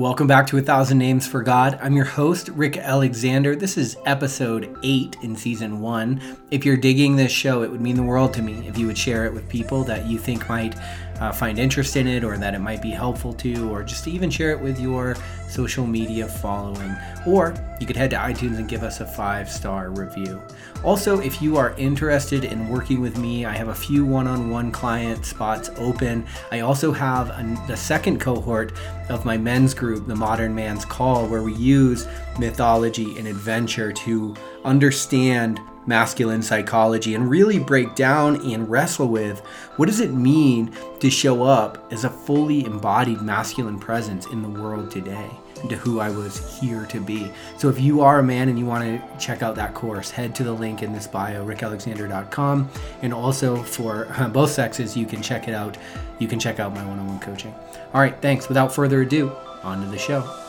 Welcome back to A Thousand Names for God. I'm your host, Rick Alexander. This is episode 8 in season 1. If you're digging this show, it would mean the world to me if you would share it with people that you think might uh, find interest in it or that it might be helpful to, or just even share it with your social media following. Or you could head to iTunes and give us a five star review. Also, if you are interested in working with me, I have a few one on one client spots open. I also have the second cohort of my men's group, The Modern Man's Call, where we use mythology and adventure to understand masculine psychology and really break down and wrestle with what does it mean to show up as a fully embodied masculine presence in the world today to who I was here to be. So if you are a man and you want to check out that course, head to the link in this bio, rickalexander.com. And also for both sexes, you can check it out. You can check out my one-on-one coaching. All right, thanks. Without further ado, on to the show.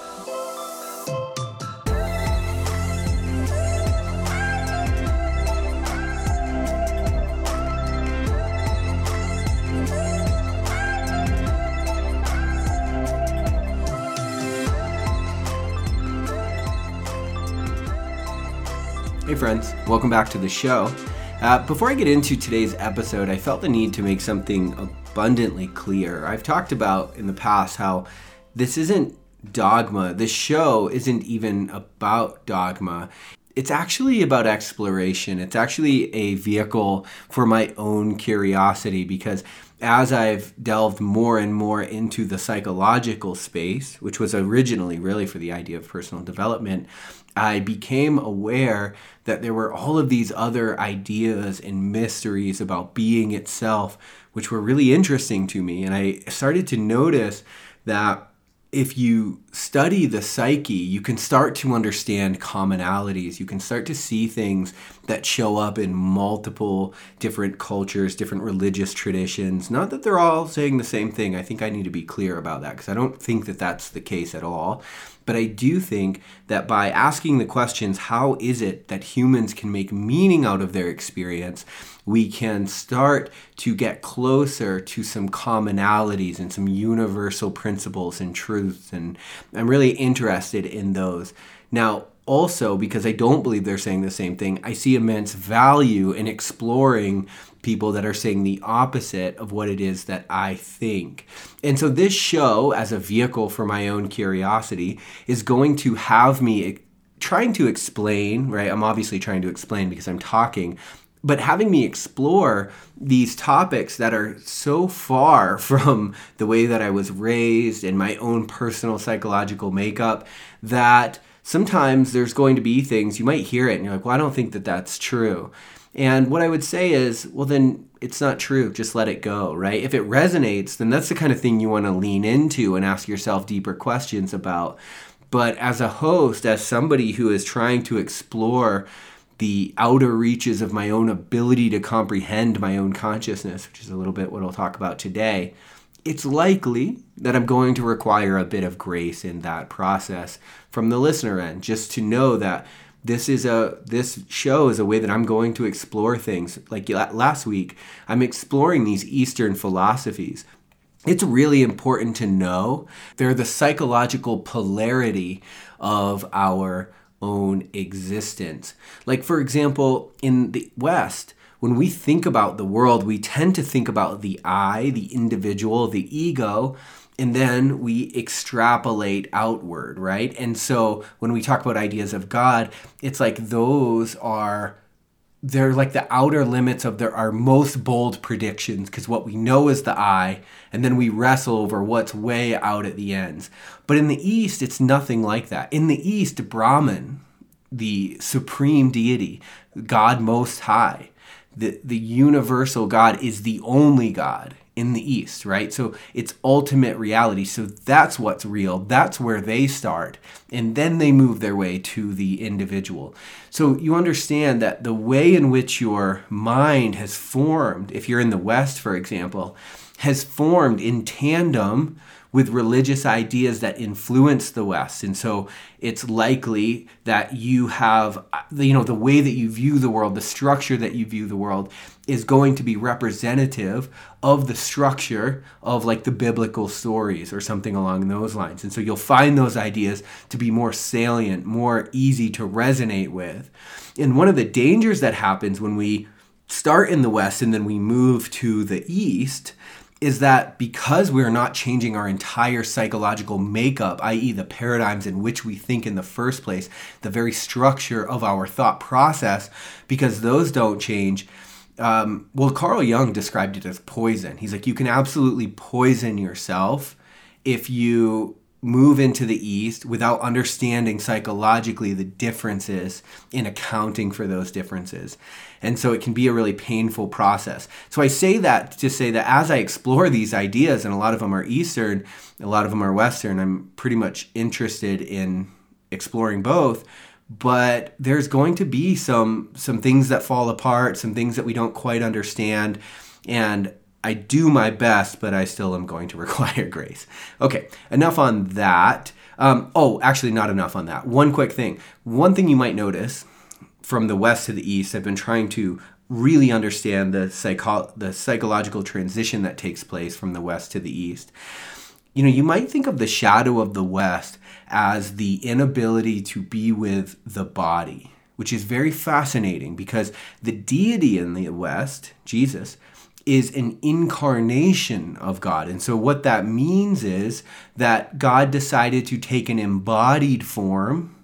Hey, friends, welcome back to the show. Uh, before I get into today's episode, I felt the need to make something abundantly clear. I've talked about in the past how this isn't dogma. This show isn't even about dogma. It's actually about exploration. It's actually a vehicle for my own curiosity because as I've delved more and more into the psychological space, which was originally really for the idea of personal development, I became aware that there were all of these other ideas and mysteries about being itself, which were really interesting to me. And I started to notice that if you study the psyche, you can start to understand commonalities. You can start to see things that show up in multiple different cultures, different religious traditions. Not that they're all saying the same thing. I think I need to be clear about that because I don't think that that's the case at all. But I do think that by asking the questions, how is it that humans can make meaning out of their experience, we can start to get closer to some commonalities and some universal principles and truths. And I'm really interested in those. Now, also, because I don't believe they're saying the same thing, I see immense value in exploring people that are saying the opposite of what it is that I think. And so, this show, as a vehicle for my own curiosity, is going to have me trying to explain, right? I'm obviously trying to explain because I'm talking, but having me explore these topics that are so far from the way that I was raised and my own personal psychological makeup that sometimes there's going to be things you might hear it and you're like, well, I don't think that that's true. And what I would say is, well, then it's not true. Just let it go, right? If it resonates, then that's the kind of thing you want to lean into and ask yourself deeper questions about. But as a host, as somebody who is trying to explore the outer reaches of my own ability to comprehend my own consciousness, which is a little bit what I'll talk about today, it's likely that I'm going to require a bit of grace in that process from the listener end, just to know that this is a this show is a way that I'm going to explore things. Like last week, I'm exploring these Eastern philosophies. It's really important to know they're the psychological polarity of our own existence. Like for example, in the West, when we think about the world, we tend to think about the I, the individual, the ego, and then we extrapolate outward, right? And so when we talk about ideas of God, it's like those are they're like the outer limits of their our most bold predictions because what we know is the I, and then we wrestle over what's way out at the ends. But in the East, it's nothing like that. In the East, Brahman, the supreme deity, God Most High, the, the universal God, is the only God in the East, right? So it's ultimate reality. So that's what's real. That's where they start. And then they move their way to the individual. So you understand that the way in which your mind has formed, if you're in the West, for example, has formed in tandem with religious ideas that influence the West. And so it's likely that you have, you know, the way that you view the world, the structure that you view the world is going to be representative of the structure of like the biblical stories or something along those lines. And so you'll find those ideas to be more salient, more easy to resonate with. And one of the dangers that happens when we start in the West and then we move to the East is that because we're not changing our entire psychological makeup, i.e., the paradigms in which we think in the first place, the very structure of our thought process, because those don't change. Um, well, Carl Jung described it as poison. He's like, you can absolutely poison yourself if you move into the East without understanding psychologically the differences in accounting for those differences. And so it can be a really painful process. So I say that to say that as I explore these ideas, and a lot of them are Eastern, a lot of them are Western, I'm pretty much interested in exploring both. But there's going to be some some things that fall apart, some things that we don't quite understand. And I do my best, but I still am going to require grace. Okay, enough on that. Um, oh, actually, not enough on that. One quick thing. One thing you might notice from the west to the east, I've been trying to really understand the psycho- the psychological transition that takes place from the west to the east. You know, you might think of the shadow of the west as the inability to be with the body, which is very fascinating because the deity in the west, Jesus, is an incarnation of God. And so, what that means is that God decided to take an embodied form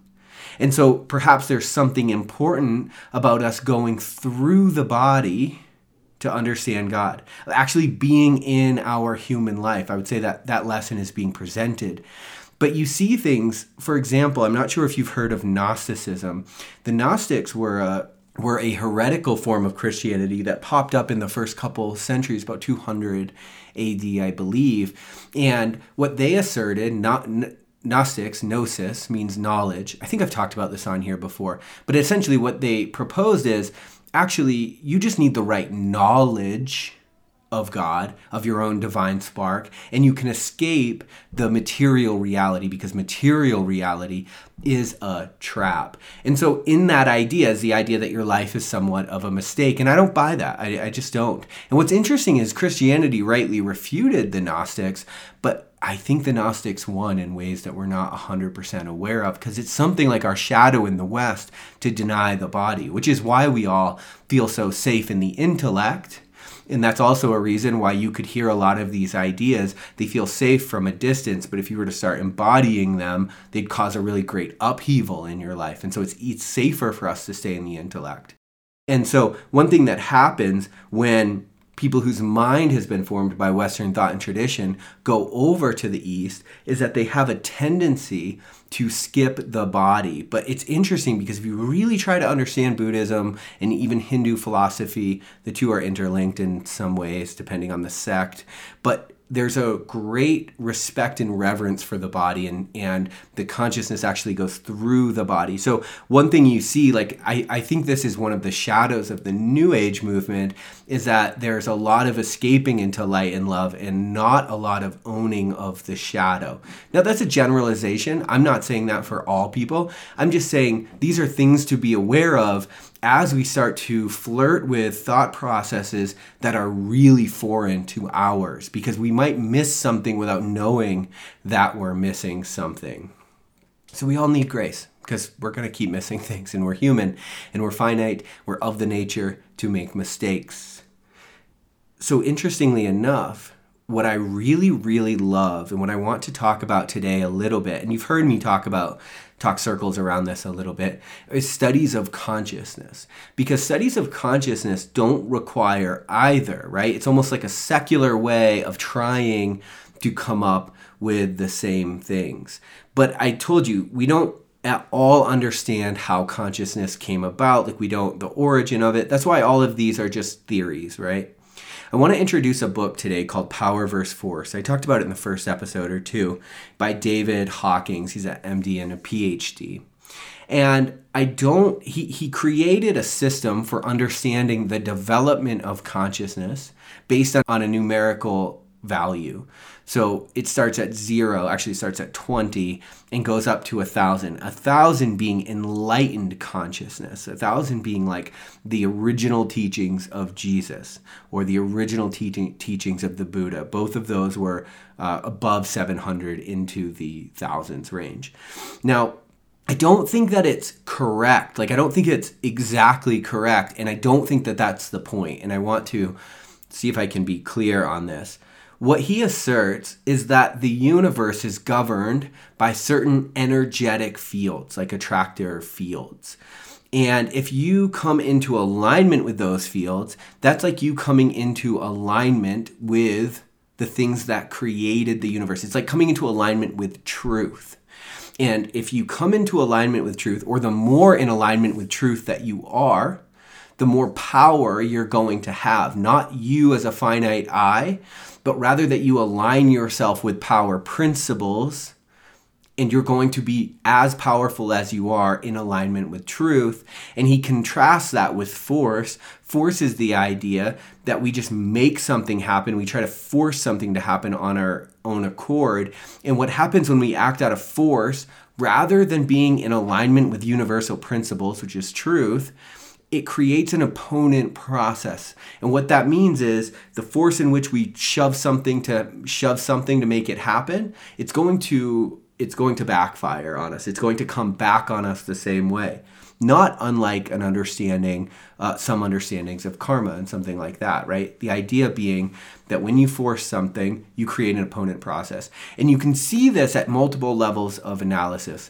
and so perhaps there's something important about us going through the body to understand God. Actually being in our human life. I would say that that lesson is being presented. But you see things, for example, I'm not sure if you've heard of Gnosticism. The Gnostics were a were a heretical form of Christianity that popped up in the first couple centuries, about 200 AD, I believe. And what they asserted, not Gnostics, gnosis, means knowledge. I think I've talked about this on here before, but essentially what they proposed is actually you just need the right knowledge of God, of your own divine spark, and you can escape the material reality because material reality is a trap. And so, in that idea, is the idea that your life is somewhat of a mistake. And I don't buy that. I, I just don't. And what's interesting is Christianity rightly refuted the Gnostics, but I think the Gnostics won in ways that we're not 100% aware of because it's something like our shadow in the West to deny the body, which is why we all feel so safe in the intellect. And that's also a reason why you could hear a lot of these ideas. They feel safe from a distance, but if you were to start embodying them, they'd cause a really great upheaval in your life. And so it's, it's safer for us to stay in the intellect. And so, one thing that happens when people whose mind has been formed by Western thought and tradition go over to the East is that they have a tendency to skip the body. But it's interesting because if you really try to understand Buddhism and even Hindu philosophy, the two are interlinked in some ways, depending on the sect. But there's a great respect and reverence for the body and, and the consciousness actually goes through the body so one thing you see like I, I think this is one of the shadows of the new age movement is that there's a lot of escaping into light and love and not a lot of owning of the shadow now that's a generalization i'm not saying that for all people i'm just saying these are things to be aware of as we start to flirt with thought processes that are really foreign to ours, because we might miss something without knowing that we're missing something. So we all need grace because we're going to keep missing things and we're human and we're finite. We're of the nature to make mistakes. So, interestingly enough, what I really, really love and what I want to talk about today a little bit, and you've heard me talk about talk circles around this a little bit, is studies of consciousness. Because studies of consciousness don't require either, right? It's almost like a secular way of trying to come up with the same things. But I told you, we don't at all understand how consciousness came about. Like, we don't, the origin of it. That's why all of these are just theories, right? I want to introduce a book today called Power vs. Force. I talked about it in the first episode or two by David Hawkins. He's an MD and a PhD. And I don't, he, he created a system for understanding the development of consciousness based on, on a numerical value. So it starts at zero, actually starts at 20 and goes up to a thousand. A thousand being enlightened consciousness, a thousand being like the original teachings of Jesus or the original teaching, teachings of the Buddha. Both of those were uh, above 700 into the thousands range. Now, I don't think that it's correct. Like, I don't think it's exactly correct. And I don't think that that's the point. And I want to see if I can be clear on this. What he asserts is that the universe is governed by certain energetic fields, like attractor fields. And if you come into alignment with those fields, that's like you coming into alignment with the things that created the universe. It's like coming into alignment with truth. And if you come into alignment with truth, or the more in alignment with truth that you are, the more power you're going to have. Not you as a finite I, but rather that you align yourself with power principles and you're going to be as powerful as you are in alignment with truth. And he contrasts that with force. Force is the idea that we just make something happen, we try to force something to happen on our own accord. And what happens when we act out of force, rather than being in alignment with universal principles, which is truth, it creates an opponent process. And what that means is the force in which we shove something to shove something to make it happen, it's going to it's going to backfire on us. It's going to come back on us the same way. Not unlike an understanding, uh, some understandings of karma and something like that, right? The idea being that when you force something, you create an opponent process. And you can see this at multiple levels of analysis.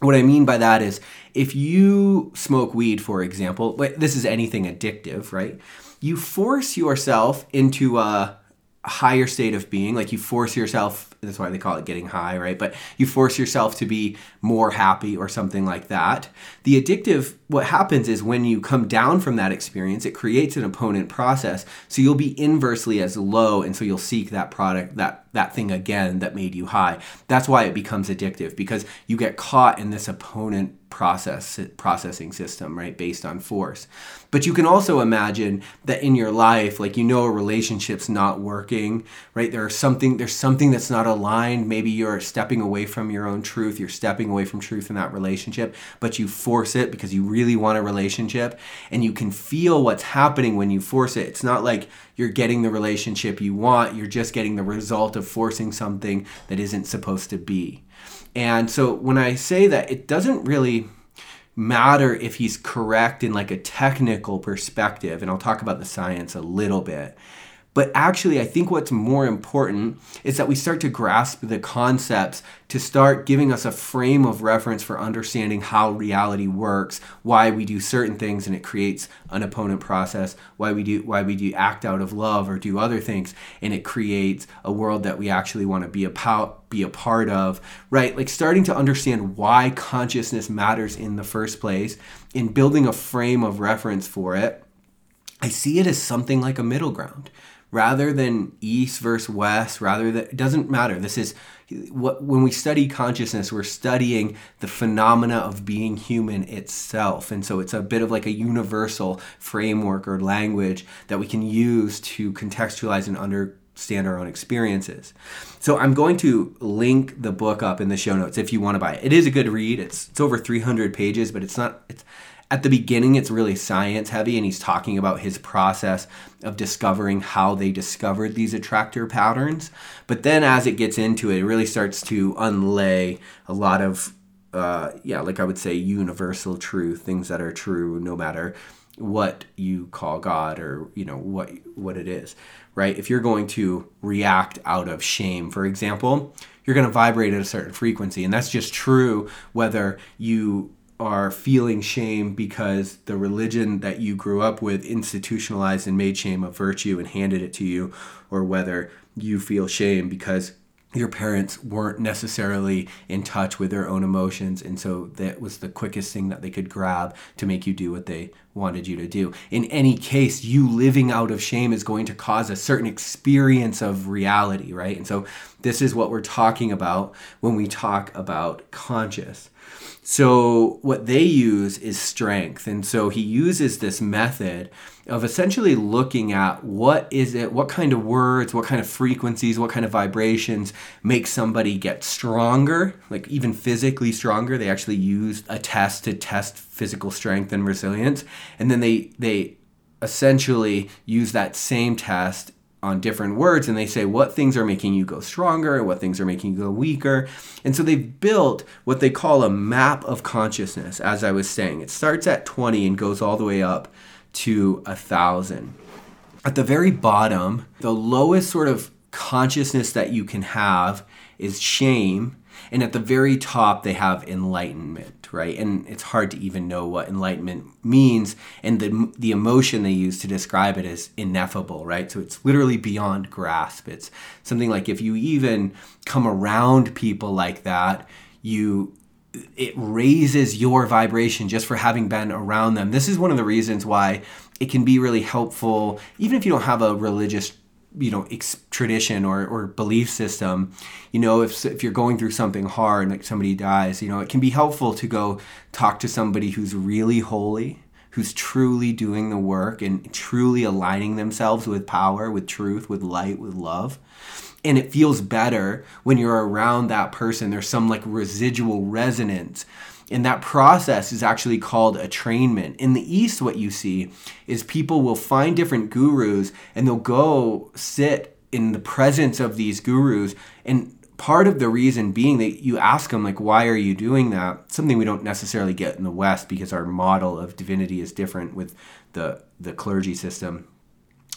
What I mean by that is if you smoke weed, for example, this is anything addictive, right? You force yourself into a higher state of being like you force yourself that's why they call it getting high right? But you force yourself to be more happy or something like that. The addictive what happens is when you come down from that experience it creates an opponent process. So you'll be inversely as low and so you'll seek that product that that thing again that made you high. That's why it becomes addictive because you get caught in this opponent process processing system right based on force. But you can also imagine that in your life like you know a relationship's not working right? There's something there's something that's not aligned. Maybe you're stepping away from your own truth you're stepping away from truth in that relationship but you force it because you really want a relationship and you can feel what's happening when you force it. It's not like you're getting the relationship you want you're just getting the result of forcing something that isn't supposed to be and so when I say that, it doesn't really matter if he's correct in like a technical perspective, and I'll talk about the science a little bit. But actually, I think what's more important is that we start to grasp the concepts to start giving us a frame of reference for understanding how reality works, why we do certain things and it creates an opponent process, why we do why we do act out of love or do other things and it creates a world that we actually want to be a be a part of, right? Like starting to understand why consciousness matters in the first place, in building a frame of reference for it. I see it as something like a middle ground rather than east versus west rather than it doesn't matter. This is what when we study consciousness we're studying the phenomena of being human itself. And so it's a bit of like a universal framework or language that we can use to contextualize and understand our own experiences. So i'm going to link the book up in the show notes if you want to buy it. It is a good read. It's it's over 300 pages but it's not it's at the beginning it's really science heavy and he's talking about his process of discovering how they discovered these attractor patterns. But then as it gets into it it really starts to unlay a lot of uh, yeah like i would say universal truth things that are true no matter what you call god or you know what what it is right? If you're going to react out of shame for example you're going to vibrate at a certain frequency and that's just true whether you are feeling shame because the religion that you grew up with institutionalized and made shame a virtue and handed it to you, or whether you feel shame because your parents weren't necessarily in touch with their own emotions and so that was the quickest thing that they could grab to make you do what they wanted you to do. In any case, you living out of shame is going to cause a certain experience of reality, right? And so this is what we're talking about when we talk about conscious. So, what they use is strength. And so he uses this method of essentially looking at what is it, what kind of words, what kind of frequencies, what kind of vibrations make somebody get stronger, like even physically stronger. They actually use a test to test physical strength and resilience. And then they, they essentially use that same test on different words and they say what things are making you go stronger and what things are making you go weaker. And so they've built what they call a map of consciousness, as I was saying. It starts at 20 and goes all the way up to a thousand. At the very bottom, the lowest sort of consciousness that you can have is shame. And at the very top, they have enlightenment right? And it's hard to even know what enlightenment means. And the, the emotion they use to describe it is ineffable, right? So it's literally beyond grasp. It's something like if you even come around people like that, you it raises your vibration just for having been around them. This is one of the reasons why it can be really helpful, even if you don't have a religious you know ex- tradition or, or belief system you know if, if you're going through something hard like somebody dies you know it can be helpful to go talk to somebody who's really holy who's truly doing the work and truly aligning themselves with power with truth with light with love. And it feels better when you're around that person. There's some like residual resonance and that process is actually called attrainment. In the East, what you see is people will find different gurus and they'll go sit in the presence of these gurus. And part of the reason being that you ask them, like, why are you doing that? Something we don't necessarily get in the West because our model of divinity is different with the, the clergy system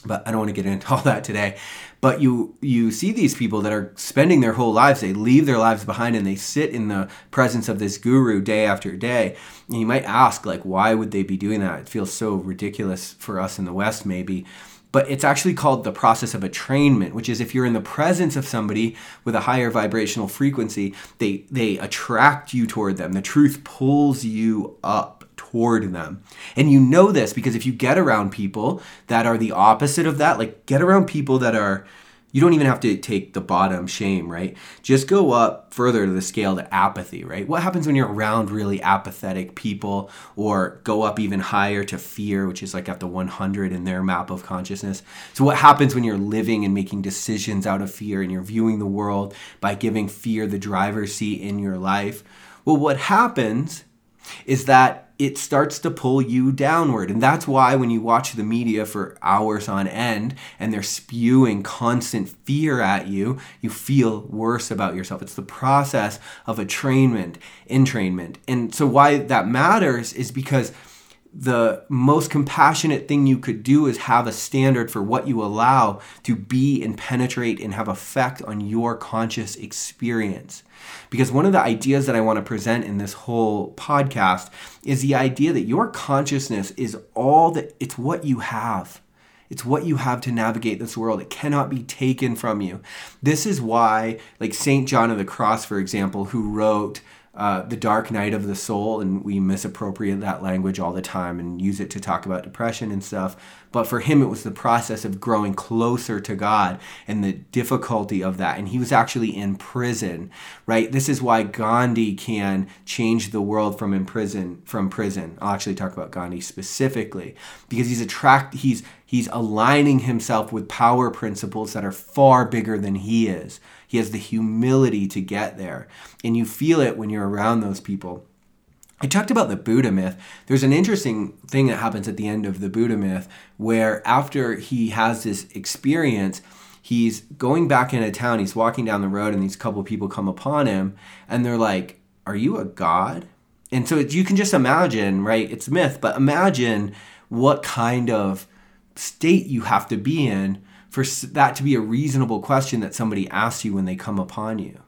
but I don't want to get into all that today. But you you see these people that are spending their whole lives, they leave their lives behind and they sit in the presence of this guru day after day. And you might ask, like, why would they be doing that? It feels so ridiculous for us in the West, maybe. But it's actually called the process of attrainment, which is if you're in the presence of somebody with a higher vibrational frequency, they they attract you toward them. The truth pulls you up toward them. And you know this because if you get around people that are the opposite of that, like get around people that are you don't even have to take the bottom shame, right? Just go up further to the scale to apathy, right? What happens when you're around really apathetic people or go up even higher to fear, which is like at the 100 in their map of consciousness? So, what happens when you're living and making decisions out of fear and you're viewing the world by giving fear the driver's seat in your life? Well, what happens is that it starts to pull you downward. And that's why when you watch the media for hours on end and they're spewing constant fear at you, you feel worse about yourself. It's the process of attrainment, entrainment. And so, why that matters is because the most compassionate thing you could do is have a standard for what you allow to be and penetrate and have effect on your conscious experience. Because one of the ideas that I want to present in this whole podcast is the idea that your consciousness is all that it's what you have. It's what you have to navigate this world. It cannot be taken from you. This is why, like St. John of the Cross, for example, who wrote uh, the dark night of the soul, and we misappropriate that language all the time and use it to talk about depression and stuff. But for him, it was the process of growing closer to God and the difficulty of that. And he was actually in prison, right? This is why Gandhi can change the world from in prison from prison. I'll actually talk about Gandhi specifically because he's attract he's he's aligning himself with power principles that are far bigger than he is. He has the humility to get there. And you feel it when you're around those people. I talked about the Buddha myth. There's an interesting thing that happens at the end of the Buddha myth where after he has this experience, he's going back into town, he's walking down the road, and these couple people come upon him, and they're like, Are you a god? And so you can just imagine, right? It's myth, but imagine what kind of state you have to be in for that to be a reasonable question that somebody asks you when they come upon you.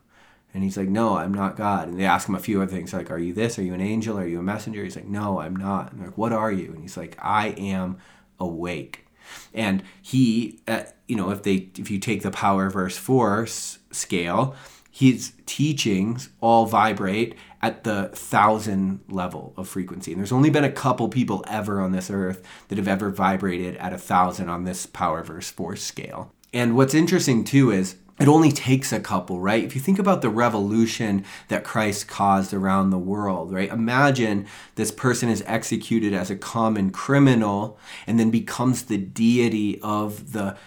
And he's like, No, I'm not God. And they ask him a few other things like, Are you this? Are you an angel? Are you a messenger? He's like, No, I'm not. And they're like, What are you? And he's like, I am awake. And he, uh, you know, if they, if you take the power verse force scale, his teachings all vibrate at the thousand level of frequency. And there's only been a couple people ever on this earth that have ever vibrated at a thousand on this power verse force scale. And what's interesting too is it only takes a couple, right? If you think about the revolution that Christ caused around the world, right? Imagine this person is executed as a common criminal and then becomes the deity of the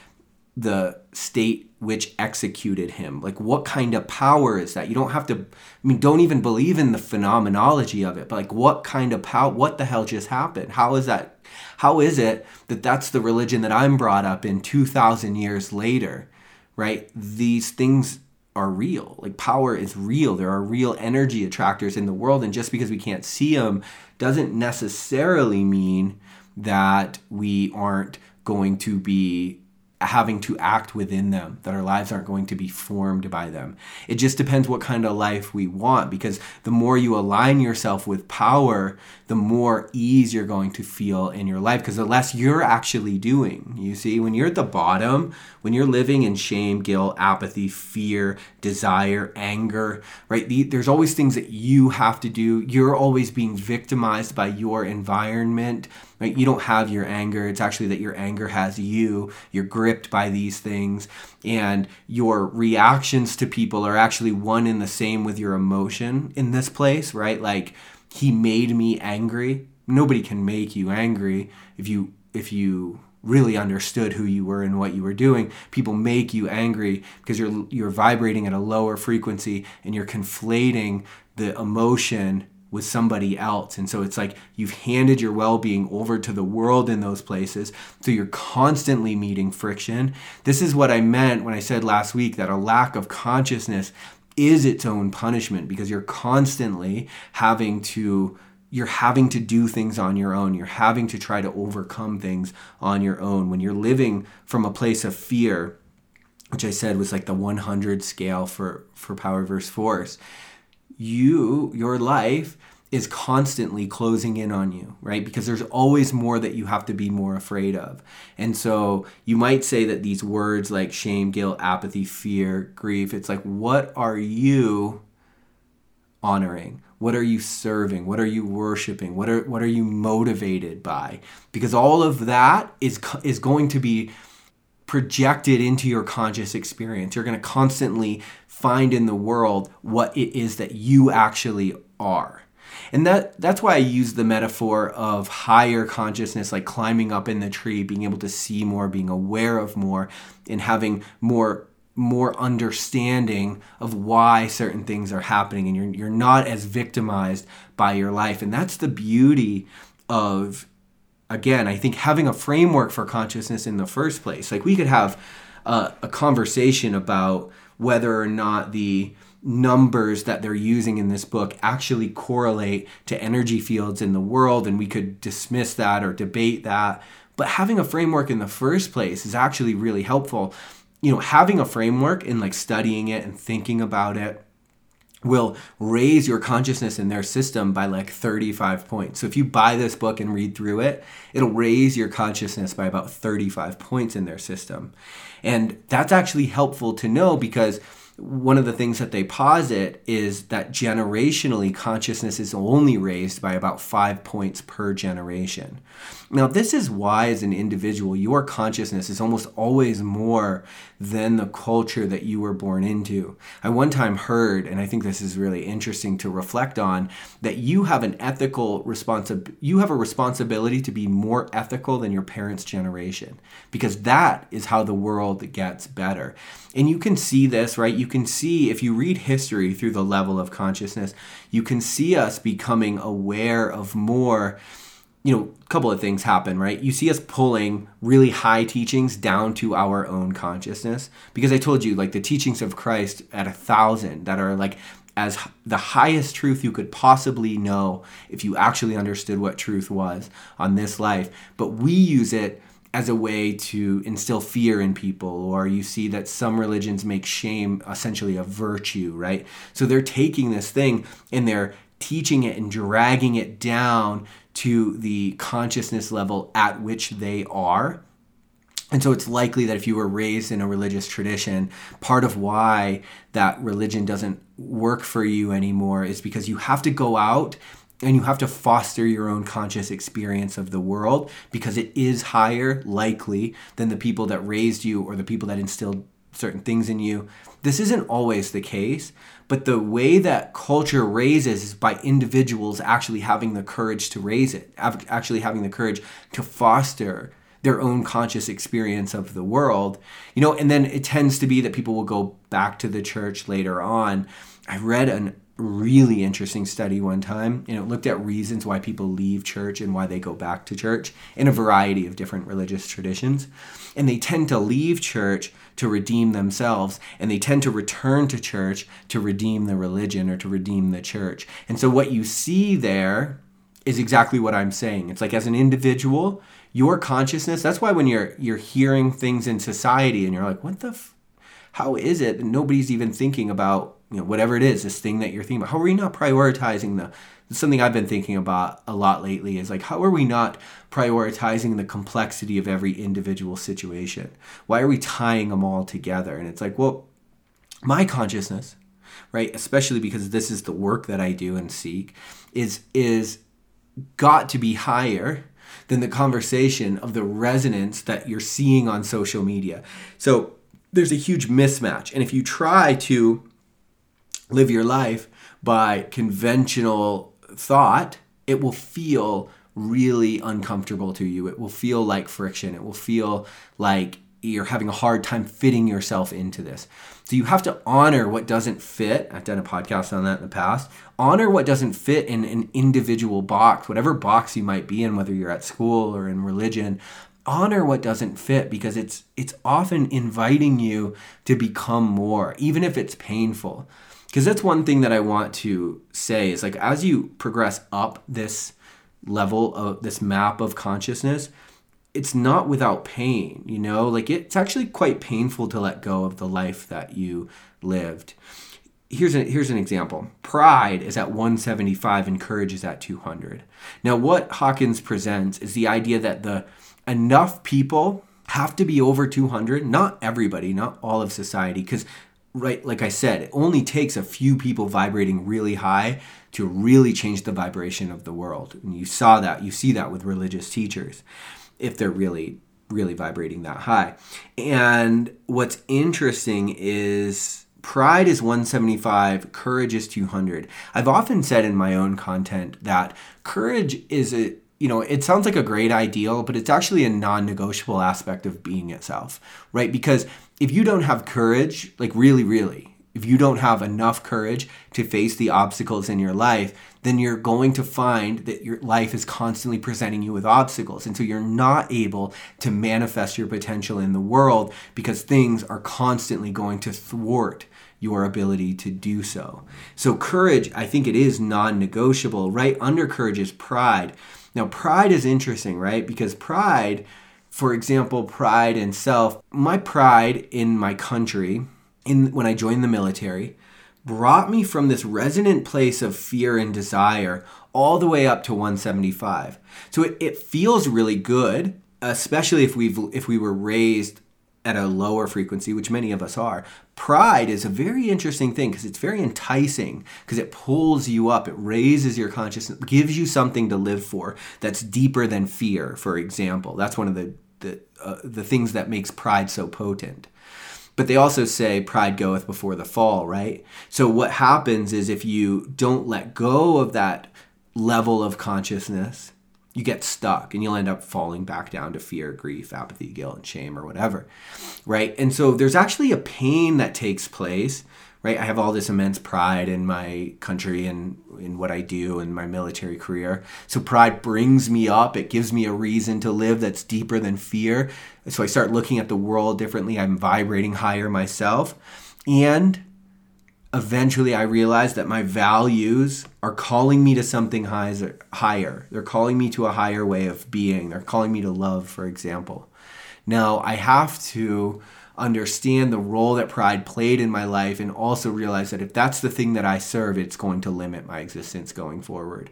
the state which executed him. Like, what kind of power is that? You don't have to, I mean, don't even believe in the phenomenology of it, but like, what kind of power, what the hell just happened? How is that? How is it that that's the religion that I'm brought up in 2,000 years later, right? These things are real. Like, power is real. There are real energy attractors in the world. And just because we can't see them doesn't necessarily mean that we aren't going to be having to act within them, that our lives aren't going to be formed by them. It just depends what kind of life we want because the more you align yourself with power, the more ease you're going to feel in your life because the less you're actually doing. You see, when you're at the bottom, when you're living in shame, guilt, apathy, fear, desire, anger, right? The, there's always things that you have to do. You're always being victimized by your environment. Right? You don't have your anger. It's actually that your anger has you. You're gripped by these things, and your reactions to people are actually one and the same with your emotion in this place, right? Like he made me angry. Nobody can make you angry if you if you really understood who you were and what you were doing. People make you angry because you're you're vibrating at a lower frequency and you're conflating the emotion with somebody else. And so it's like you've handed your well being over to the world in those places. So you're constantly meeting friction. This is what I meant when I said last week that a lack of consciousness is its own punishment because you're constantly having to you're having to do things on your own. You're having to try to overcome things on your own. When you're living from a place of fear which i said was like the 100 scale for for power versus force you your life is constantly closing in on you, right? Because there's always more that you have to be more afraid of. And so you might say that these words like shame, guilt, apathy, fear, grief, it's like, what are you honoring? What are you serving? What are you worshiping? What are what are you motivated by? Because all of that is is going to be projected into your conscious experience. You're going to constantly find in the world what it is that you actually are. And that that's why I use the metaphor of higher consciousness like climbing up in the tree, being able to see more, being aware of more and having more more understanding of why certain things are happening and you're you're not as victimized by your life. And that's the beauty of again, I think having a framework for consciousness in the first place. Like we could have a, a conversation about whether or not the numbers that they're using in this book actually correlate to energy fields in the world, and we could dismiss that or debate that. But having a framework in the first place is actually really helpful. You know, having a framework and like studying it and thinking about it will raise your consciousness in their system by like 35 points. So if you buy this book and read through it, it'll raise your consciousness by about 35 points in their system. And that's actually helpful to know because one of the things that they posit is that generationally consciousness is only raised by about five points per generation. Now, this is why, as an individual, your consciousness is almost always more than the culture that you were born into. I one time heard, and I think this is really interesting to reflect on, that you have an ethical responsibility, you have a responsibility to be more ethical than your parents' generation, because that is how the world gets better. And you can see this, right? You can see, if you read history through the level of consciousness, you can see us becoming aware of more you know, a couple of things happen, right? You see us pulling really high teachings down to our own consciousness because I told you, like the teachings of Christ at a thousand that are like as the highest truth you could possibly know if you actually understood what truth was on this life. But we use it as a way to instill fear in people, or you see that some religions make shame essentially a virtue, right? So they're taking this thing and they're teaching it and dragging it down to the consciousness level at which they are. And so it's likely that if you were raised in a religious tradition, part of why that religion doesn't work for you anymore is because you have to go out and you have to foster your own conscious experience of the world because it is higher likely than the people that raised you or the people that instilled certain things in you. This isn't always the case, but the way that culture raises is by individuals actually having the courage to raise it, actually having the courage to foster their own conscious experience of the world. You know, and then it tends to be that people will go back to the church later on. I read an really interesting study one time and it looked at reasons why people leave church and why they go back to church in a variety of different religious traditions and they tend to leave church to redeem themselves and they tend to return to church to redeem the religion or to redeem the church. And so what you see there is exactly what i'm saying. It's like as an individual your consciousness that's why when you're you're hearing things in society and you're like what the f- how is it? That nobody's even thinking about you know, whatever it is, this thing that you're thinking about, how are we not prioritizing the something I've been thinking about a lot lately is like how are we not prioritizing the complexity of every individual situation? Why are we tying them all together? And it's like, well, my consciousness, right, especially because this is the work that I do and seek, is is got to be higher than the conversation of the resonance that you're seeing on social media. So there's a huge mismatch. And if you try to live your life by conventional thought, it will feel really uncomfortable to you. It will feel like friction. It will feel like you're having a hard time fitting yourself into this. So you have to honor what doesn't fit. I've done a podcast on that in the past. Honor what doesn't fit in an individual box, whatever box you might be in, whether you're at school or in religion. Honor what doesn't fit because it's it's often inviting you to become more, even if it's painful because that's one thing that I want to say is like as you progress up this level of this map of consciousness, it's not without pain, you know? Like it's actually quite painful to let go of the life that you lived. Here's a, here's an example. Pride is at 175 and courage is at 200. Now what Hawkins presents is the idea that the enough people have to be over 200, not everybody, not all of society because right like i said it only takes a few people vibrating really high to really change the vibration of the world. And you saw that you see that with religious teachers if they're really really vibrating that high. And what's interesting is pride is 175 courage is 200 i've often said in my own content that courage is a you know, it sounds like a great ideal, but it's actually a non negotiable aspect of being itself, right? Because if you don't have courage, like really, really, if you don't have enough courage to face the obstacles in your life, then you're going to find that your life is constantly presenting you with obstacles. And so you're not able to manifest your potential in the world because things are constantly going to thwart your ability to do so. So, courage, I think it is non negotiable. Right under courage is pride. Now, pride is interesting, right? Because pride, for example, pride and self, my pride in my country, in when I joined the military, brought me from this resonant place of fear and desire all the way up to 175. So it, it feels really good, especially if we've if we were raised at a lower frequency, which many of us are, pride is a very interesting thing because it's very enticing because it pulls you up, it raises your consciousness, gives you something to live for that's deeper than fear, for example. That's one of the the, uh, the things that makes pride so potent. But they also say pride goeth before the fall, right? So what happens is if you don't let go of that level of consciousness, you get stuck and you'll end up falling back down to fear, grief, apathy, guilt, and shame or whatever. Right? And so there's actually a pain that takes place, right? I have all this immense pride in my country and in what I do in my military career. So pride brings me up. It gives me a reason to live that's deeper than fear. So I start looking at the world differently. I'm vibrating higher myself. And eventually I realized that my values are calling me to something higher. They're calling me to a higher way of being. They're calling me to love, for example. Now, I have to understand the role that pride played in my life and also realize that if that's the thing that I serve, it's going to limit my existence going forward.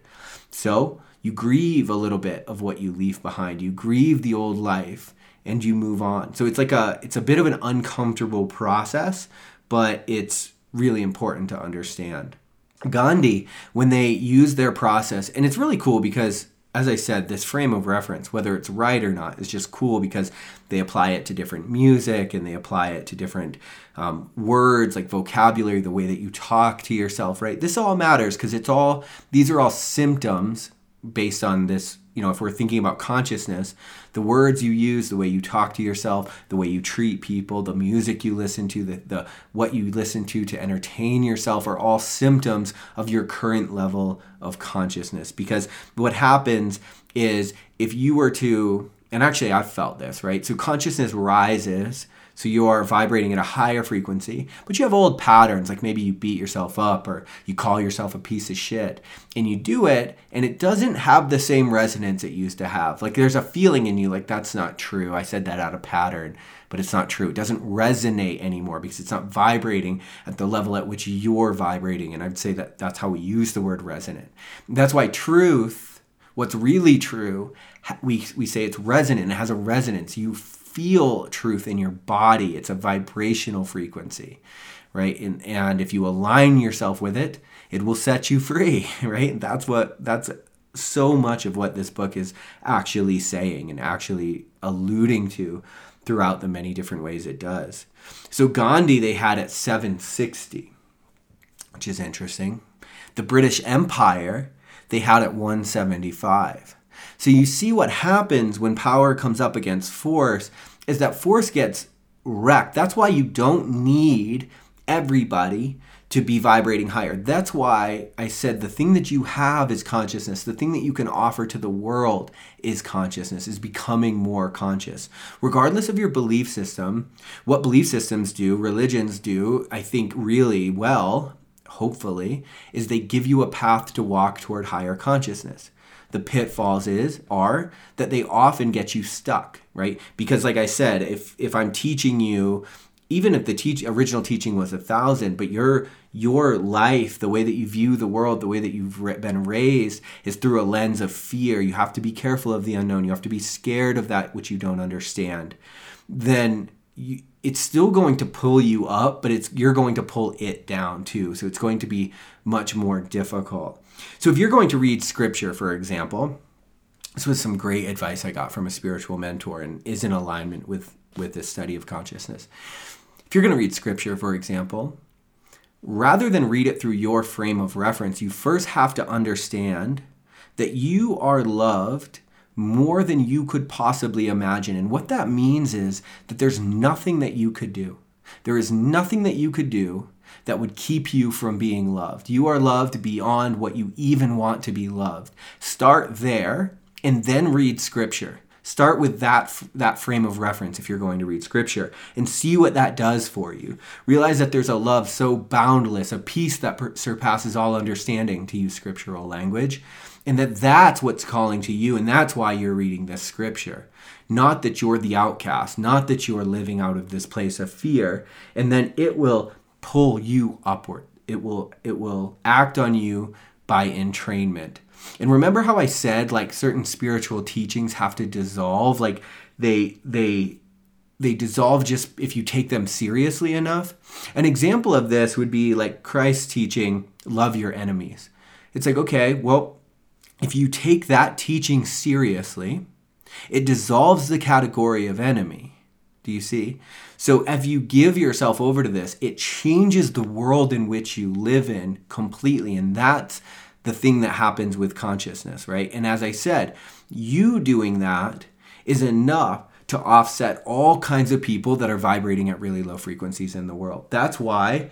So, you grieve a little bit of what you leave behind. You grieve the old life and you move on. So it's like a it's a bit of an uncomfortable process, but it's really important to understand. Gandhi, when they use their process, and it's really cool because as I said, this frame of reference, whether it's right or not, is just cool because they apply it to different music and they apply it to different um, words like vocabulary, the way that you talk to yourself, right? This all matters because it's all, these are all symptoms based on this you know if we're thinking about consciousness the words you use the way you talk to yourself the way you treat people the music you listen to the, the what you listen to to entertain yourself are all symptoms of your current level of consciousness. Because what happens is if you were to and actually i've felt this right? So consciousness rises so you are vibrating at a higher frequency, but you have old patterns, like maybe you beat yourself up or you call yourself a piece of shit, and you do it, and it doesn't have the same resonance it used to have. Like there's a feeling in you, like that's not true. I said that out of pattern, but it's not true. It doesn't resonate anymore because it's not vibrating at the level at which you're vibrating. And I'd say that that's how we use the word resonant. That's why truth, what's really true, we, we say it's resonant, it has a resonance. You feel truth in your body. It's a vibrational frequency, right? And, and if you align yourself with it, it will set you free, right? That's what that's so much of what this book is actually saying and actually alluding to throughout the many different ways it does. So Gandhi they had at 760, which is interesting. The British Empire they had at 175. So you see what happens when power comes up against force is that force gets wrecked. That's why you don't need everybody to be vibrating higher. That's why I said the thing that you have is consciousness. The thing that you can offer to the world is consciousness, is becoming more conscious. Regardless of your belief system, what belief systems do, religions do, I think really well, hopefully, is they give you a path to walk toward higher consciousness the pitfalls is are that they often get you stuck right? Because like i said if if i'm teaching you even if the teach original teaching was a thousand but your your life the way that you view the world the way that you've been raised is through a lens of fear. You have to be careful of the unknown. You have to be scared of that which you don't understand. Then you, it's still going to pull you up but it's you're going to pull it down too so it's going to be much more difficult so if you're going to read scripture, for example, this was some great advice I got from a spiritual mentor and is in alignment with, with this study of consciousness. If you're going to read scripture, for example, rather than read it through your frame of reference, you first have to understand that you are loved more than you could possibly imagine. And what that means is that there's nothing that you could do. There is nothing that you could do that would keep you from being loved. You are loved beyond what you even want to be loved. Start there and then read scripture. Start with that that frame of reference if you're going to read scripture and see what that does for you. Realize that there's a love so boundless, a peace that surpasses all understanding to use scriptural language, and that that's what's calling to you and that's why you're reading this scripture. Not that you're the outcast, not that you are living out of this place of fear, and then it will pull you upward. It will it will act on you by entrainment. And remember how I said like certain spiritual teachings have to dissolve like they they they dissolve just if you take them seriously enough. An example of this would be like Christ teaching love your enemies. It's like okay, well if you take that teaching seriously, it dissolves the category of enemy do you see? So, if you give yourself over to this, it changes the world in which you live in completely. And that's the thing that happens with consciousness, right? And as I said, you doing that is enough to offset all kinds of people that are vibrating at really low frequencies in the world. That's why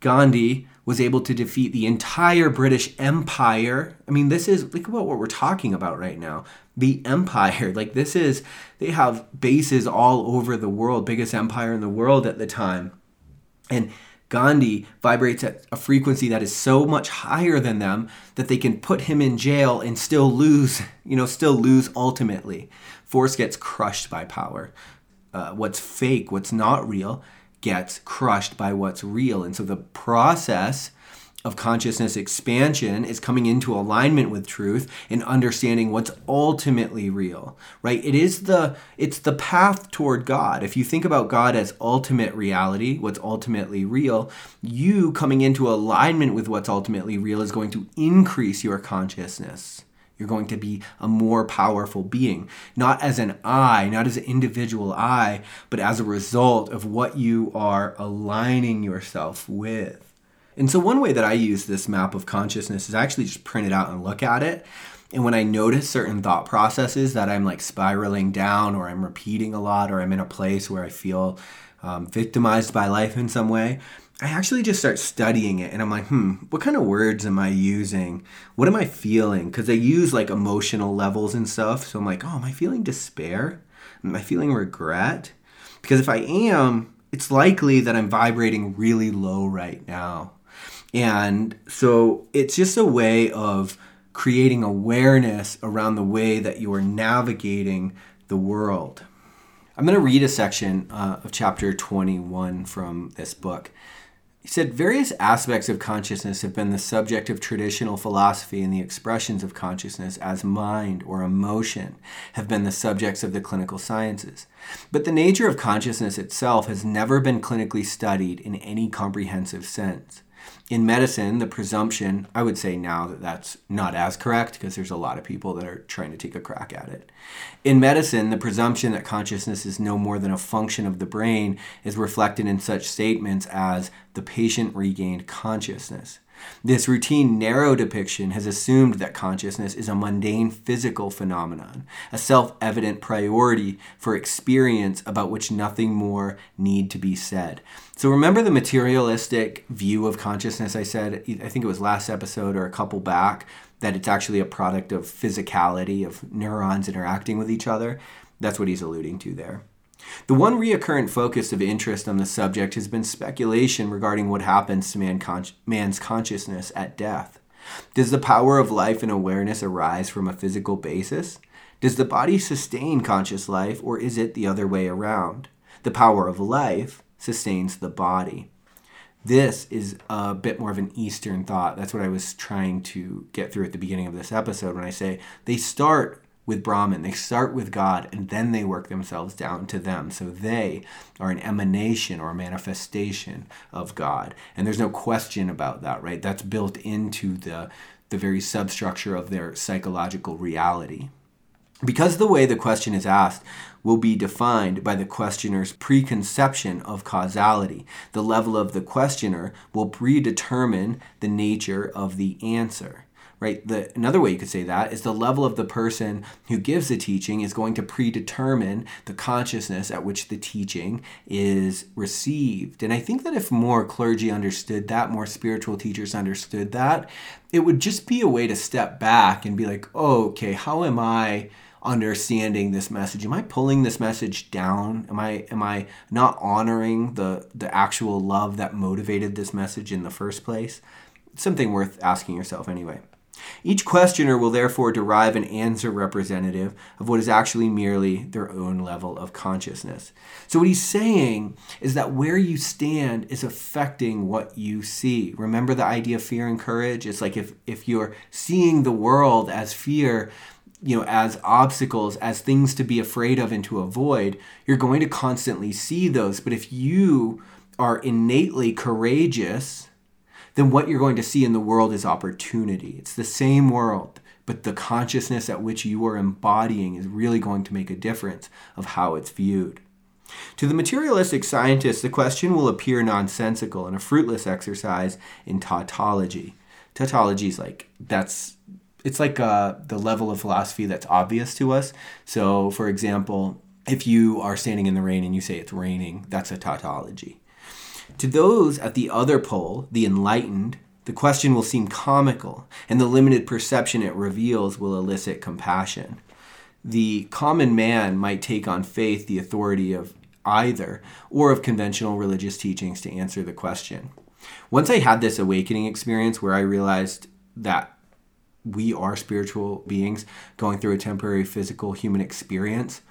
Gandhi was able to defeat the entire British Empire. I mean, this is think about what we're talking about right now. The empire, like this is, they have bases all over the world, biggest empire in the world at the time. And Gandhi vibrates at a frequency that is so much higher than them that they can put him in jail and still lose, you know, still lose ultimately. Force gets crushed by power. Uh, what's fake, what's not real, gets crushed by what's real. And so the process of consciousness expansion is coming into alignment with truth and understanding what's ultimately real right? It is the it's the path toward god. If you think about god as ultimate reality what's ultimately real you coming into alignment with what's ultimately real is going to increase your consciousness you're going to be a more powerful being, not as an I, not as an individual I, but as a result of what you are aligning yourself with. And so, one way that I use this map of consciousness is actually just print it out and look at it. And when I notice certain thought processes that I'm like spiraling down, or I'm repeating a lot, or I'm in a place where I feel um, victimized by life in some way, I actually just start studying it and I'm like, hmm, what kind of words am I using? What am I feeling? Because they use like emotional levels and stuff. So I'm like, oh, am I feeling despair? Am I feeling regret? Because if I am, it's likely that I'm vibrating really low right now. And so it's just a way of creating awareness around the way that you are navigating the world. I'm going to read a section uh, of chapter 21 from this book. He said various aspects of consciousness have been the subject of traditional philosophy, and the expressions of consciousness as mind or emotion have been the subjects of the clinical sciences. But the nature of consciousness itself has never been clinically studied in any comprehensive sense in medicine, the presumption, I would say now that that's not as correct because there's a lot of people that are trying to take a crack at it. In medicine, the presumption that consciousness is no more than a function of the brain is reflected in such statements as the patient regained consciousness. This routine narrow depiction has assumed that consciousness is a mundane physical phenomenon, a self evident priority for experience about which nothing more need to be said. So remember the materialistic view of consciousness I said, I think it was last episode or a couple back, that it's actually a product of physicality, of neurons interacting with each other? That's what he's alluding to there. The one recurrent focus of interest on the subject has been speculation regarding what happens to man con- man's consciousness at death. Does the power of life and awareness arise from a physical basis? Does the body sustain conscious life, or is it the other way around? The power of life sustains the body. This is a bit more of an Eastern thought. That's what I was trying to get through at the beginning of this episode when I say they start with Brahman. They start with God and then they work themselves down to them. So they are an emanation or manifestation of God. And there's no question about that, right? That's built into the, the very substructure of their psychological reality. Because the way the question is asked will be defined by the questioner's preconception of causality, the level of the questioner will predetermine the nature of the answer right? The, another way you could say that is the level of the person who gives the teaching is going to predetermine the consciousness at which the teaching is received. And I think that if more clergy understood that, more spiritual teachers understood that, it would just be a way to step back and be like, oh, okay, how am I? understanding this message am i pulling this message down am i am i not honoring the the actual love that motivated this message in the first place something worth asking yourself anyway each questioner will therefore derive an answer representative of what is actually merely their own level of consciousness. So, what he's saying is that where you stand is affecting what you see. Remember the idea of fear and courage? It's like if, if you're seeing the world as fear, you know, as obstacles, as things to be afraid of and to avoid, you're going to constantly see those. But if you are innately courageous, then what you're going to see in the world is opportunity. It's the same world, but the consciousness at which you are embodying is really going to make a difference of how it's viewed. To the materialistic scientist, the question will appear nonsensical and a fruitless exercise in tautology. Tautology is like that's it's like uh, the level of philosophy that's obvious to us. So, for example, if you are standing in the rain and you say it's raining, that's a tautology. To those at the other pole, the enlightened, the question will seem comical, and the limited perception it reveals will elicit compassion. The common man might take on faith the authority of either or of conventional religious teachings to answer the question. Once I had this awakening experience where I realized that we are spiritual beings going through a temporary physical human experience,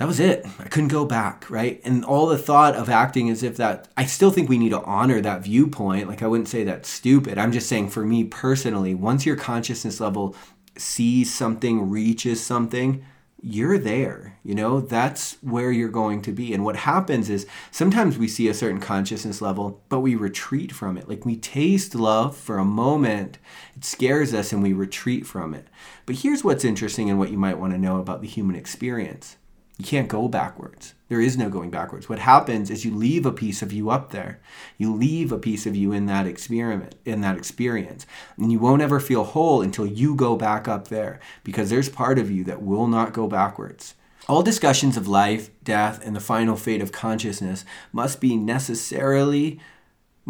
that was it. I couldn't go back, right? And all the thought of acting as if that, I still think we need to honor that viewpoint. Like, I wouldn't say that's stupid. I'm just saying, for me personally, once your consciousness level sees something, reaches something, you're there. You know, that's where you're going to be. And what happens is sometimes we see a certain consciousness level, but we retreat from it. Like we taste love for a moment, it scares us and we retreat from it. But here's what's interesting and what you might want to know about the human experience you can't go backwards. There is no going backwards. What happens is you leave a piece of you up there. You leave a piece of you in that experiment, in that experience. And you won't ever feel whole until you go back up there because there's part of you that will not go backwards. All discussions of life, death, and the final fate of consciousness must be necessarily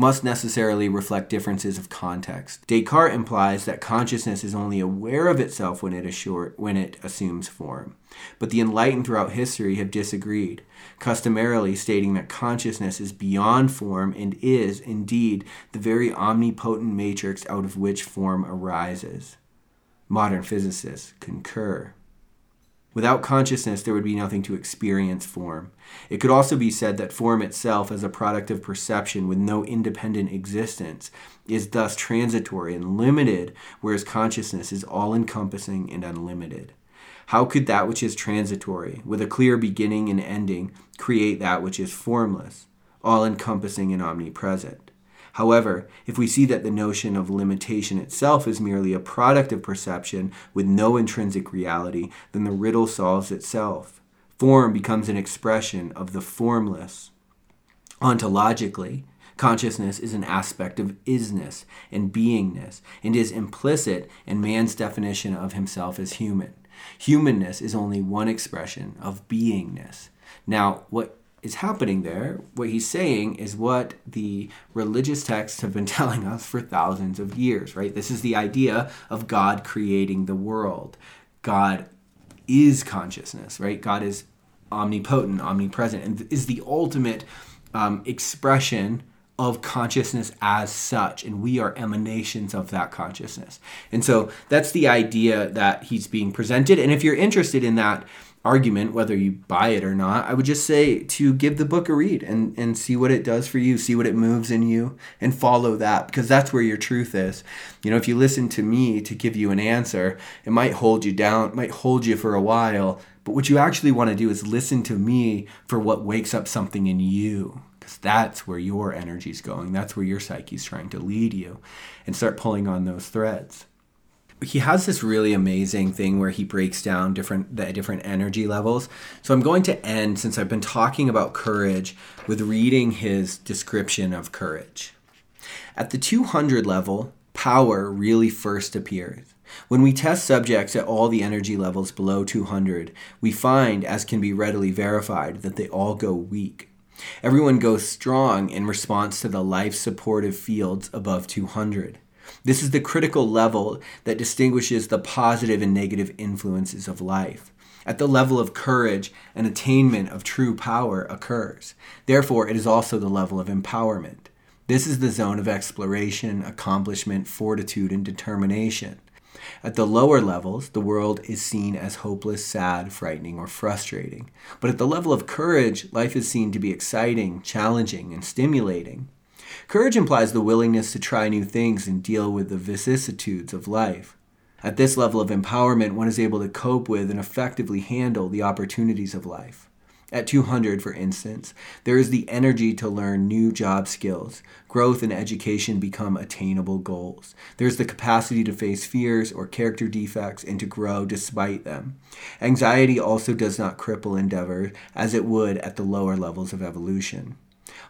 must necessarily reflect differences of context. Descartes implies that consciousness is only aware of itself when it, assure, when it assumes form. But the enlightened throughout history have disagreed, customarily stating that consciousness is beyond form and is, indeed, the very omnipotent matrix out of which form arises. Modern physicists concur. Without consciousness, there would be nothing to experience form. It could also be said that form itself, as a product of perception with no independent existence, is thus transitory and limited, whereas consciousness is all encompassing and unlimited. How could that which is transitory, with a clear beginning and ending, create that which is formless, all encompassing and omnipresent? However, if we see that the notion of limitation itself is merely a product of perception with no intrinsic reality, then the riddle solves itself. Form becomes an expression of the formless. Ontologically, consciousness is an aspect of isness and beingness and is implicit in man's definition of himself as human. Humanness is only one expression of beingness. Now, what is happening there, what he's saying is what the religious texts have been telling us for thousands of years, right? This is the idea of God creating the world. God is consciousness, right? God is omnipotent, omnipresent, and is the ultimate um, expression of consciousness as such, and we are emanations of that consciousness. And so that's the idea that he's being presented. And if you're interested in that, argument, whether you buy it or not, I would just say to give the book a read and, and see what it does for you, see what it moves in you, and follow that because that's where your truth is. You know, if you listen to me to give you an answer, it might hold you down, might hold you for a while. But what you actually want to do is listen to me for what wakes up something in you because that's where your energy is going. That's where your psyche's trying to lead you and start pulling on those threads he has this really amazing thing where he breaks down different the different energy levels. So I'm going to end since I've been talking about courage with reading his description of courage. At the 200 level, power really first appears. When we test subjects at all the energy levels below 200, we find, as can be readily verified, that they all go weak. Everyone goes strong in response to the life supportive fields above 200. This is the critical level that distinguishes the positive and negative influences of life. At the level of courage, an attainment of true power occurs. Therefore, it is also the level of empowerment. This is the zone of exploration, accomplishment, fortitude, and determination. At the lower levels, the world is seen as hopeless, sad, frightening, or frustrating. But at the level of courage, life is seen to be exciting, challenging, and stimulating. Courage implies the willingness to try new things and deal with the vicissitudes of life. At this level of empowerment, one is able to cope with and effectively handle the opportunities of life. At 200, for instance, there is the energy to learn new job skills. Growth and education become attainable goals. There's the capacity to face fears or character defects and to grow despite them. Anxiety also does not cripple endeavor as it would at the lower levels of evolution.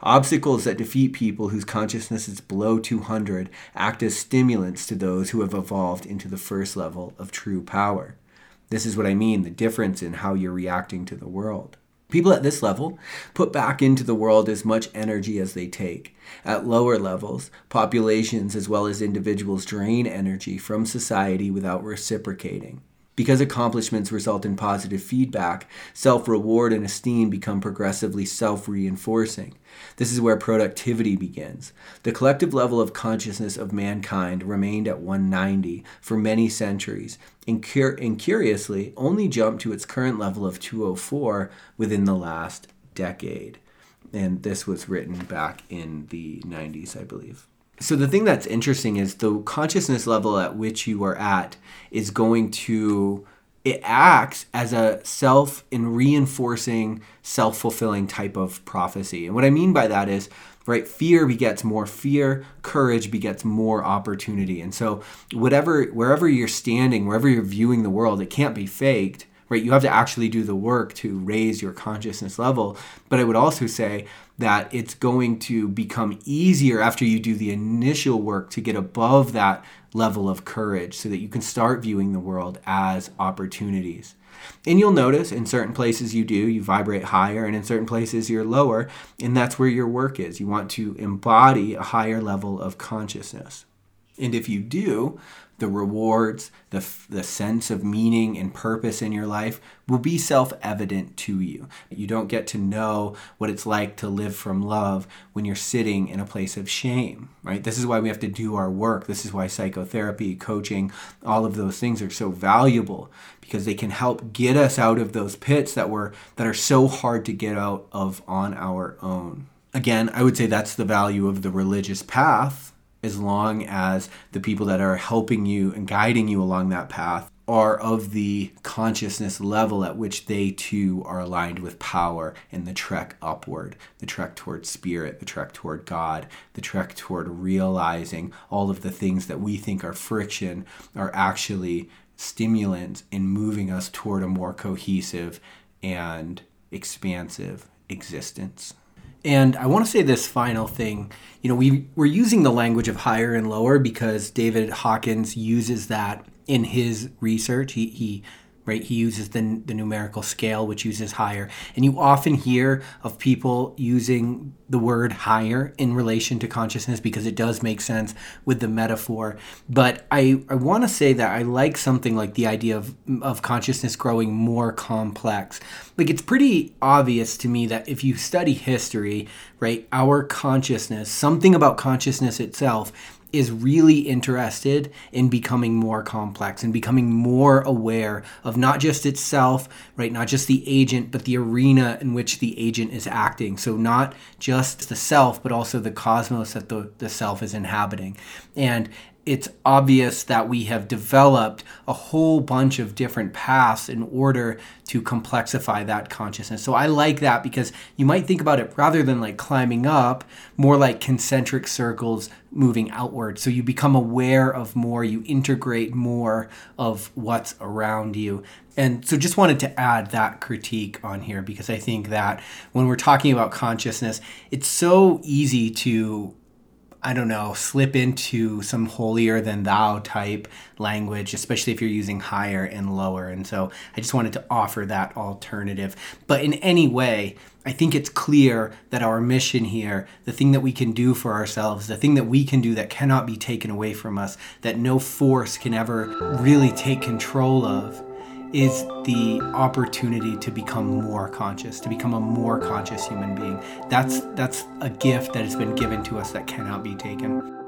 Obstacles that defeat people whose consciousness is below 200 act as stimulants to those who have evolved into the first level of true power. This is what I mean the difference in how you're reacting to the world. People at this level put back into the world as much energy as they take. At lower levels, populations as well as individuals drain energy from society without reciprocating. Because accomplishments result in positive feedback, self reward and esteem become progressively self reinforcing. This is where productivity begins. The collective level of consciousness of mankind remained at 190 for many centuries, and, cur- and curiously, only jumped to its current level of 204 within the last decade. And this was written back in the 90s, I believe. So, the thing that's interesting is the consciousness level at which you are at is going to it acts as a self and reinforcing self-fulfilling type of prophecy. And what i mean by that is right fear begets more fear courage begets more opportunity. And so whatever wherever you're standing wherever you're viewing the world it can't be faked right you have to actually do the work to raise your consciousness level but i would also say that it's going to become easier after you do the initial work to get above that level of courage so that you can start viewing the world as opportunities. And you'll notice in certain places you do, you vibrate higher, and in certain places you're lower, and that's where your work is. You want to embody a higher level of consciousness. And if you do, the rewards, the, the sense of meaning and purpose in your life will be self evident to you. You don't get to know what it's like to live from love when you're sitting in a place of shame, right? This is why we have to do our work. This is why psychotherapy, coaching, all of those things are so valuable because they can help get us out of those pits that were that are so hard to get out of on our own. Again, I would say that's the value of the religious path as long as the people that are helping you and guiding you along that path are of the consciousness level at which they too are aligned with power in the trek upward, the trek toward spirit, the trek toward God, the trek toward realizing all of the things that we think are friction are actually stimulants in moving us toward a more cohesive and expansive existence. And I want to say this final thing. You know, we, we're using the language of higher and lower because David Hawkins uses that in his research. He, he right? He uses the, the numerical scale, which uses higher. And you often hear of people using the word higher in relation to consciousness because it does make sense with the metaphor. But I, I want to say that I like something like the idea of, of consciousness growing more complex. Like it's pretty obvious to me that if you study history, right, our consciousness, something about consciousness itself is really interested in becoming more complex and becoming more aware of not just itself, right? Not just the agent, but the arena in which the agent is acting. So, not just the self, but also the cosmos that the, the self is inhabiting. And it's obvious that we have developed a whole bunch of different paths in order to complexify that consciousness. So I like that because you might think about it rather than like climbing up, more like concentric circles moving outward. So you become aware of more, you integrate more of what's around you. And so just wanted to add that critique on here because I think that when we're talking about consciousness, it's so easy to I don't know, slip into some holier than thou type language, especially if you're using higher and lower. And so I just wanted to offer that alternative. But in any way, I think it's clear that our mission here, the thing that we can do for ourselves, the thing that we can do that cannot be taken away from us, that no force can ever really take control of, is the opportunity to become more conscious, to become a more conscious human being. That's that's a gift that has been given to us that cannot be taken.